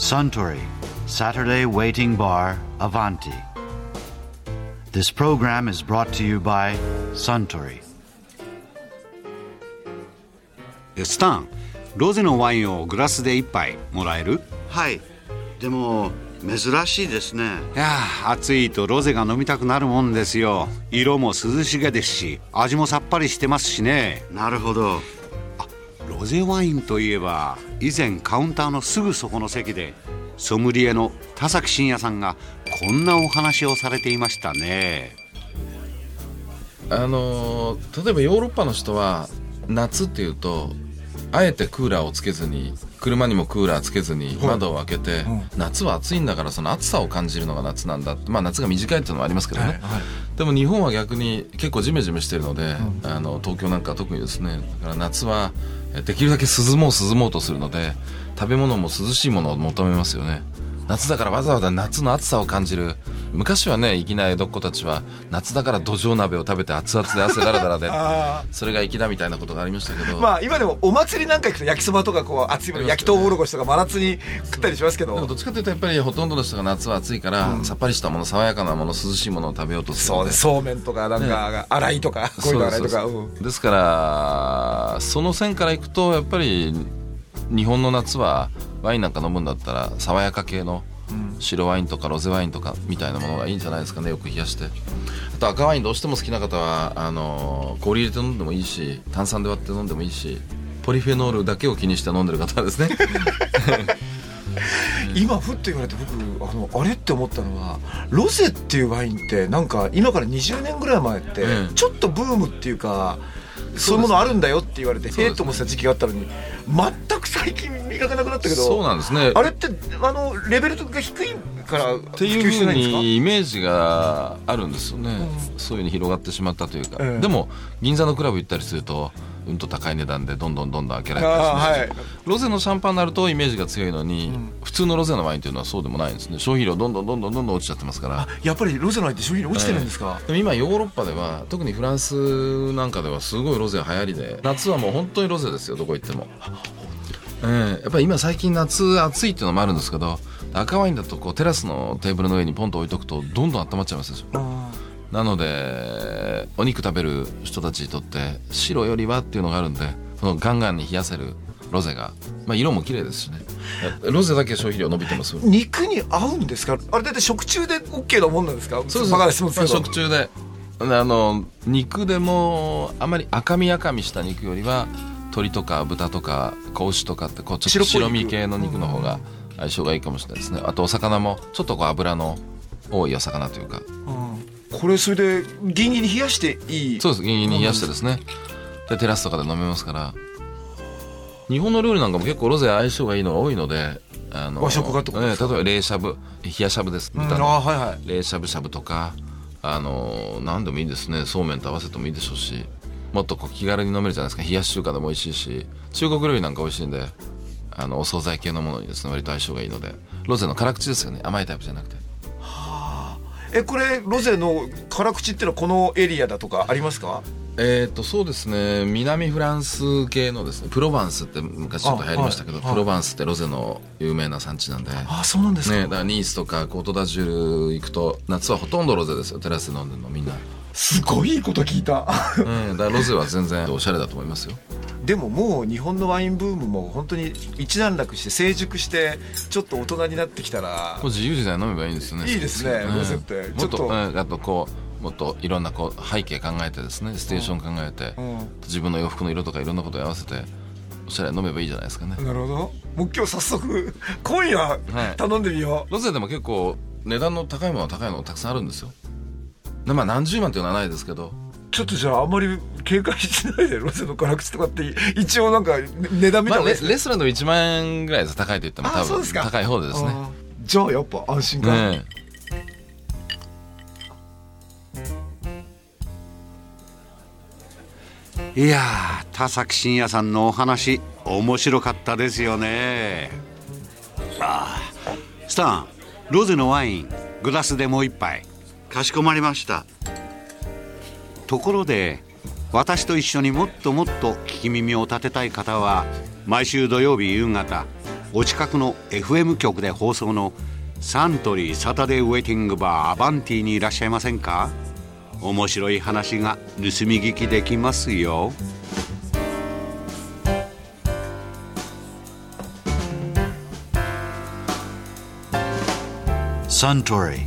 Suntory Saturday Waiting Bar Avanti. This program is brought to you by Suntory. スタンロゼのワインをグラスで一杯もらえる？はい。でも珍しいですね。いやー暑いとロゼが飲みたくなるもんですよ色も涼しげですし味もさっぱりしてますしねなるほど。ロゼワインといえば以前カウンターのすぐそこの席でソムリエの田崎真也さんがこんなお話をされていましたね。あの例えばヨーロッパの人は夏っていうとあえてクーラーをつけずに車にもクーラーつけずに窓を開けて、夏は暑いんだからその暑さを感じるのが夏なんだ。ってまあ夏が短いっていうのもありますけどね、でも日本は逆に結構ジメジメしてるので、あの東京なんかは特にですねだから夏はえできるだけ涼もう涼もうとするので食べ物も涼しいものを求めますよね。夏だからわざわざ夏の暑さを感じる昔はね粋な江戸っ子たちは夏だから土壌鍋を食べて熱々で汗だらだらで あそれが粋だみたいなことがありましたけど、ーまあ今でもお祭りなんか行くと焼きそばとかこう熱いもの焼きとうもろこしとか真夏に食ったりしますけど。どっちかというとやっぱりほとんどの人が夏は暑いから、さっぱりしたもの爽やかなもの涼しいものを食べようとするそうですそうめんとかなんか洗いとかこういうの洗いとかそううんです。ですからその線からいくとやっぱり日本の夏はワインなんか飲むんだったら爽やか系の白ワインとかロゼワインとかみたいなものがいいんじゃないですかねよく冷やして。あと赤ワインどうしても好きな方はあの氷入れて飲んでもいいし炭酸で割って飲んでもいいしポリフェノールだけを気にして飲んでる方はですね。今ふっと言われて僕あのあれって思ったのはロゼっていうワインってなんか今から20年ぐらい前ってええ。ちょっとブームっていうかそういうものあるんだよって言われてへえと思ってた時期があったのに全く最近見かけなくなったけど。そうなんですね。あれってあのレベルが低いから普っていうふうにイメージがあるんですよね、そういうふうに広がってしまったというか、ええ。でも銀座のクラブ行ったりするとうんと高い値段でどんどんどんどん開けられたりしあます、ーはい。ロゼのシャンパンになるとイメージが強いのに、普通のロゼのワインというのはそうでもないんですね。消費量どんどんどんどんどんどん落ちちゃってますからやっぱりロゼのワインって消費量落ちてるんですか、でも今ヨーロッパでは特にフランスなんかではすごいロゼ流行りで夏はもう本当にロゼですよどこ行っても、ええやっぱり今最近夏暑いっていうのもあるんですけど赤ワインだとこうテラスのテーブルの上にポンと置いとくとどんどん温まっちゃいますでしょ。なのでお肉食べる人たちにとって白よりはっていうのがあるんでそのガンガンに冷やせるロゼが、まあ、色も綺麗ですしね。ロゼだけ消費量伸びてます？肉に合うんですか？あれだって食中で OK なもんなんですか？そうです食中で。あの肉でもあまり赤身赤身した肉よりは鶏とか豚とか子牛とかってこうちょっと白身系の肉の方が相性がいいかもしれないですね。あとお魚もちょっとこう脂の多いお魚というか。これそれでギンギンに冷やしていい？そうです。ギンギンに冷やしてですね。で？テラスとかで飲めますから。日本の料理なんかも結構ロゼ相性がいいのが多いのであの和食がとか？ええ例えば冷しゃぶ冷やしゃぶですうん。豚のあはいはい。冷しゃぶしゃぶとかあの何でもいいですね。そうめんと合わせてもいいでしょうしもっとこう気軽に飲めるじゃないですか。冷やし中華でも美味しいし中国料理なんか美味しいんであのお惣菜系のものにですね割と相性がいいので。ロゼの辛口ですよね。甘いタイプじゃなくて。えこれロゼの辛口っていうのはこのエリアだとかありますか？えー、とそうですね。南フランス系のですねプロバンスって昔ちょっと流行りましたけど、あはい。プロバンスってロゼの有名な産地なんで、ね、あそうなんですか、だからニースとかコートダジュール行くと夏はほとんどロゼですよ。テラスで飲んでるのみんな、すごいいいこと聞いた。うん、だからロゼは全然おしゃれだと思いますよ。でももう日本のワインブームも本当に一段落して成熟してちょっと大人になってきたら。自由自在に飲めばいいんですよねいいですねうんロゼって。もっとちょっと。うんあとこうもっといろんなこう背景考えてですねステーション考えて、うん。自分の洋服の色とかいろんなことに合わせておしゃれに飲めばいいじゃないですかね。なるほど。もう今日早速今夜はい。頼んでみよう、ロゼでも結構値段の高いものは高いのがたくさんあるんですよ。でまあ何十万っていうのはないですけど。ちょっとじゃああんまり警戒しないでロゼの辛口とかって一応なんか値段見まあ、レた方がいいですね。レストランでも1万円ぐらいです。高いと言っても多分。あそうですか。高い方でですね。じゃあやっぱ安心か、ねいやー田崎真也さんのお話面白かったですよね。あースタンロゼのワイングラスでもう一杯かしこまりました。ところで私と一緒にもっともっと聞き耳を立てたい方は毎週土曜日夕方お近くの FM 局で放送のサントリーサタデーウェイティングバーアバンティにいらっしゃいませんか？面白い話が盗み聞きできますよ Suntory,